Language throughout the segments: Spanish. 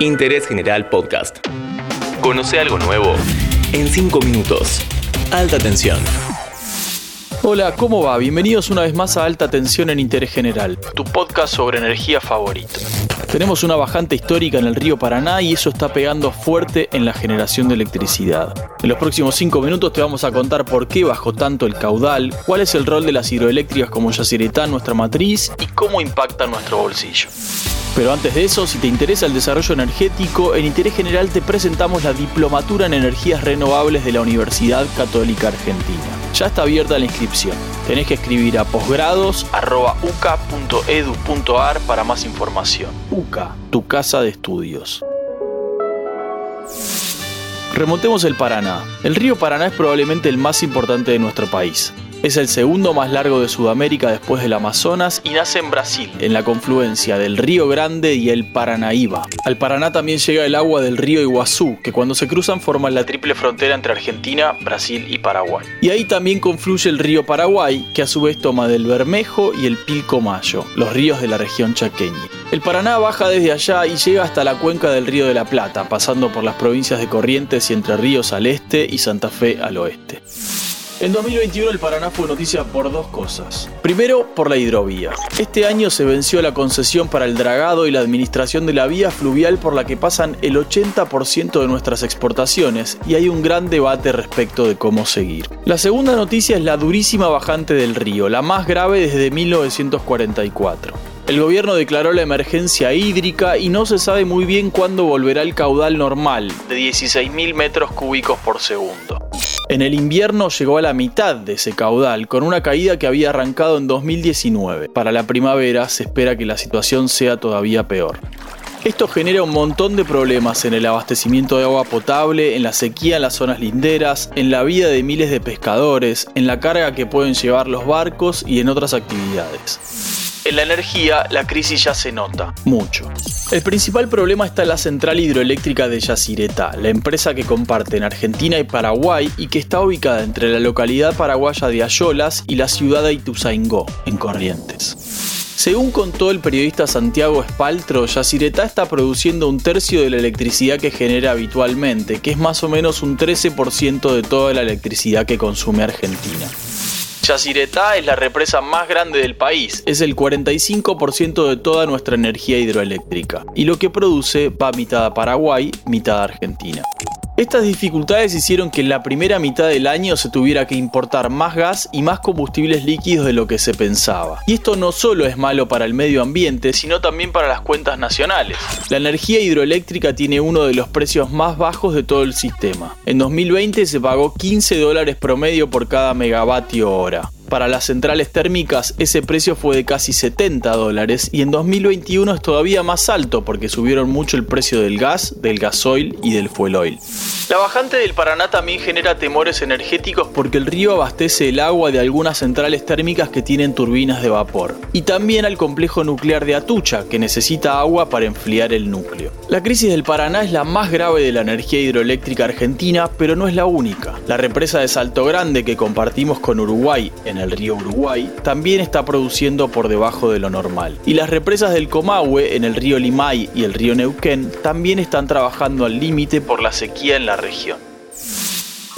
Interés General Podcast. Conoce algo nuevo en 5 minutos. Alta tensión. Hola, ¿cómo va? Bienvenidos una vez más a Alta Tensión en Interés General, tu podcast sobre energía favorito. Tenemos una bajante histórica en el río Paraná y eso está pegando fuerte en la generación de electricidad. En los próximos 5 minutos te vamos a contar por qué bajó tanto el caudal, cuál es el rol de las hidroeléctricas como Yacyretá en nuestra matriz y cómo impacta nuestro bolsillo. Pero antes de eso, si te interesa el desarrollo energético, en Interés General te presentamos la Diplomatura en Energías Renovables de la Universidad Católica Argentina. Ya está abierta la inscripción. Tenés que escribir a posgrados.uca.edu.ar para más información. UCA, tu casa de estudios. Remontemos el Paraná. El río Paraná es probablemente el más importante de nuestro país. Es el segundo más largo de Sudamérica después del Amazonas y nace en Brasil, en la confluencia del Río Grande y el Paranaíba. Al Paraná también llega el agua del río Iguazú, que cuando se cruzan forman la triple frontera entre Argentina, Brasil y Paraguay. Y ahí también confluye el río Paraguay, que a su vez toma del Bermejo y el Pilcomayo, los ríos de la región chaqueña. El Paraná baja desde allá y llega hasta la cuenca del Río de la Plata, pasando por las provincias de Corrientes y Entre Ríos al este y Santa Fe al oeste. En 2021 el Paraná fue noticia por dos cosas. Primero, por la hidrovía. Este año se venció la concesión para el dragado y la administración de la vía fluvial por la que pasan el 80% de nuestras exportaciones y hay un gran debate respecto de cómo seguir. La segunda noticia es la durísima bajante del río, la más grave desde 1944. El gobierno declaró la emergencia hídrica y no se sabe muy bien cuándo volverá el caudal normal, de 16.000 metros cúbicos por segundo. En el invierno llegó a la mitad de ese caudal, con una caída que había arrancado en 2019. Para la primavera se espera que la situación sea todavía peor. Esto genera un montón de problemas en el abastecimiento de agua potable, en la sequía en las zonas linderas, en la vida de miles de pescadores, en la carga que pueden llevar los barcos y en otras actividades. En la energía, la crisis ya se nota, mucho. El principal problema está en la central hidroeléctrica de Yacyretá, la empresa que comparten Argentina y Paraguay y que está ubicada entre la localidad paraguaya de Ayolas y la ciudad de Ituzaingó, en Corrientes. Según contó el periodista Santiago Espaltro, Yacyretá está produciendo un tercio de la electricidad que genera habitualmente, que es más o menos un 13% de toda la electricidad que consume Argentina. Yacyretá es la represa más grande del país, es el 45% de toda nuestra energía hidroeléctrica, y lo que produce va mitad a Paraguay, mitad a Argentina. Estas dificultades hicieron que en la primera mitad del año se tuviera que importar más gas y más combustibles líquidos de lo que se pensaba. Y esto no solo es malo para el medio ambiente, sino también para las cuentas nacionales. La energía hidroeléctrica tiene uno de los precios más bajos de todo el sistema. En 2020 se pagó 15 dólares promedio por cada megavatio hora. Para las centrales térmicas ese precio fue de casi 70 dólares y en 2021 es todavía más alto porque subieron mucho el precio del gas, del gasoil y del fuel oil. La bajante del Paraná también genera temores energéticos porque el río abastece el agua de algunas centrales térmicas que tienen turbinas de vapor y también al complejo nuclear de Atucha que necesita agua para enfriar el núcleo. La crisis del Paraná es la más grave de la energía hidroeléctrica argentina, pero no es la única. La represa de Salto Grande que compartimos con Uruguay en el río Uruguay también está produciendo por debajo de lo normal. Y las represas del Comahue en el río Limay y el río Neuquén también están trabajando al límite por la sequía en la región.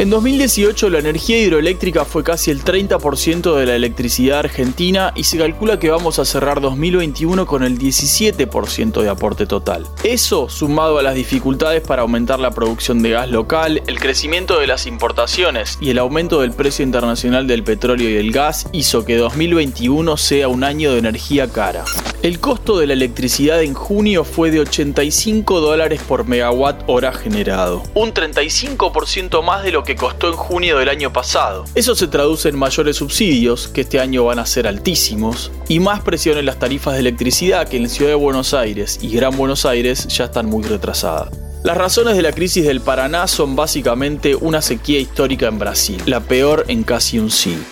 En 2018 la energía hidroeléctrica fue casi el 30% de la electricidad argentina y se calcula que vamos a cerrar 2021 con el 17% de aporte total. Eso, sumado a las dificultades para aumentar la producción de gas local, el crecimiento de las importaciones y el aumento del precio internacional del petróleo y el gas, hizo que 2021 sea un año de energía cara. El costo de la electricidad en junio fue de 85 dólares por megawatt hora generado, un 35% más de lo que costó en junio del año pasado. Eso se traduce en mayores subsidios, que este año van a ser altísimos, y más presión en las tarifas de electricidad que en la ciudad de Buenos Aires y Gran Buenos Aires ya están muy retrasadas. Las razones de la crisis del Paraná son básicamente una sequía histórica en Brasil, la peor en casi un siglo.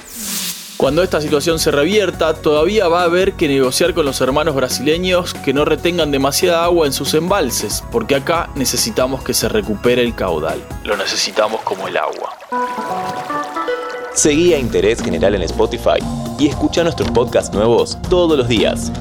Cuando esta situación se revierta, todavía va a haber que negociar con los hermanos brasileños que no retengan demasiada agua en sus embalses, porque acá necesitamos que se recupere el caudal. Lo necesitamos como el agua. Seguí a Interés General en Spotify y escucha nuestros podcasts nuevos todos los días.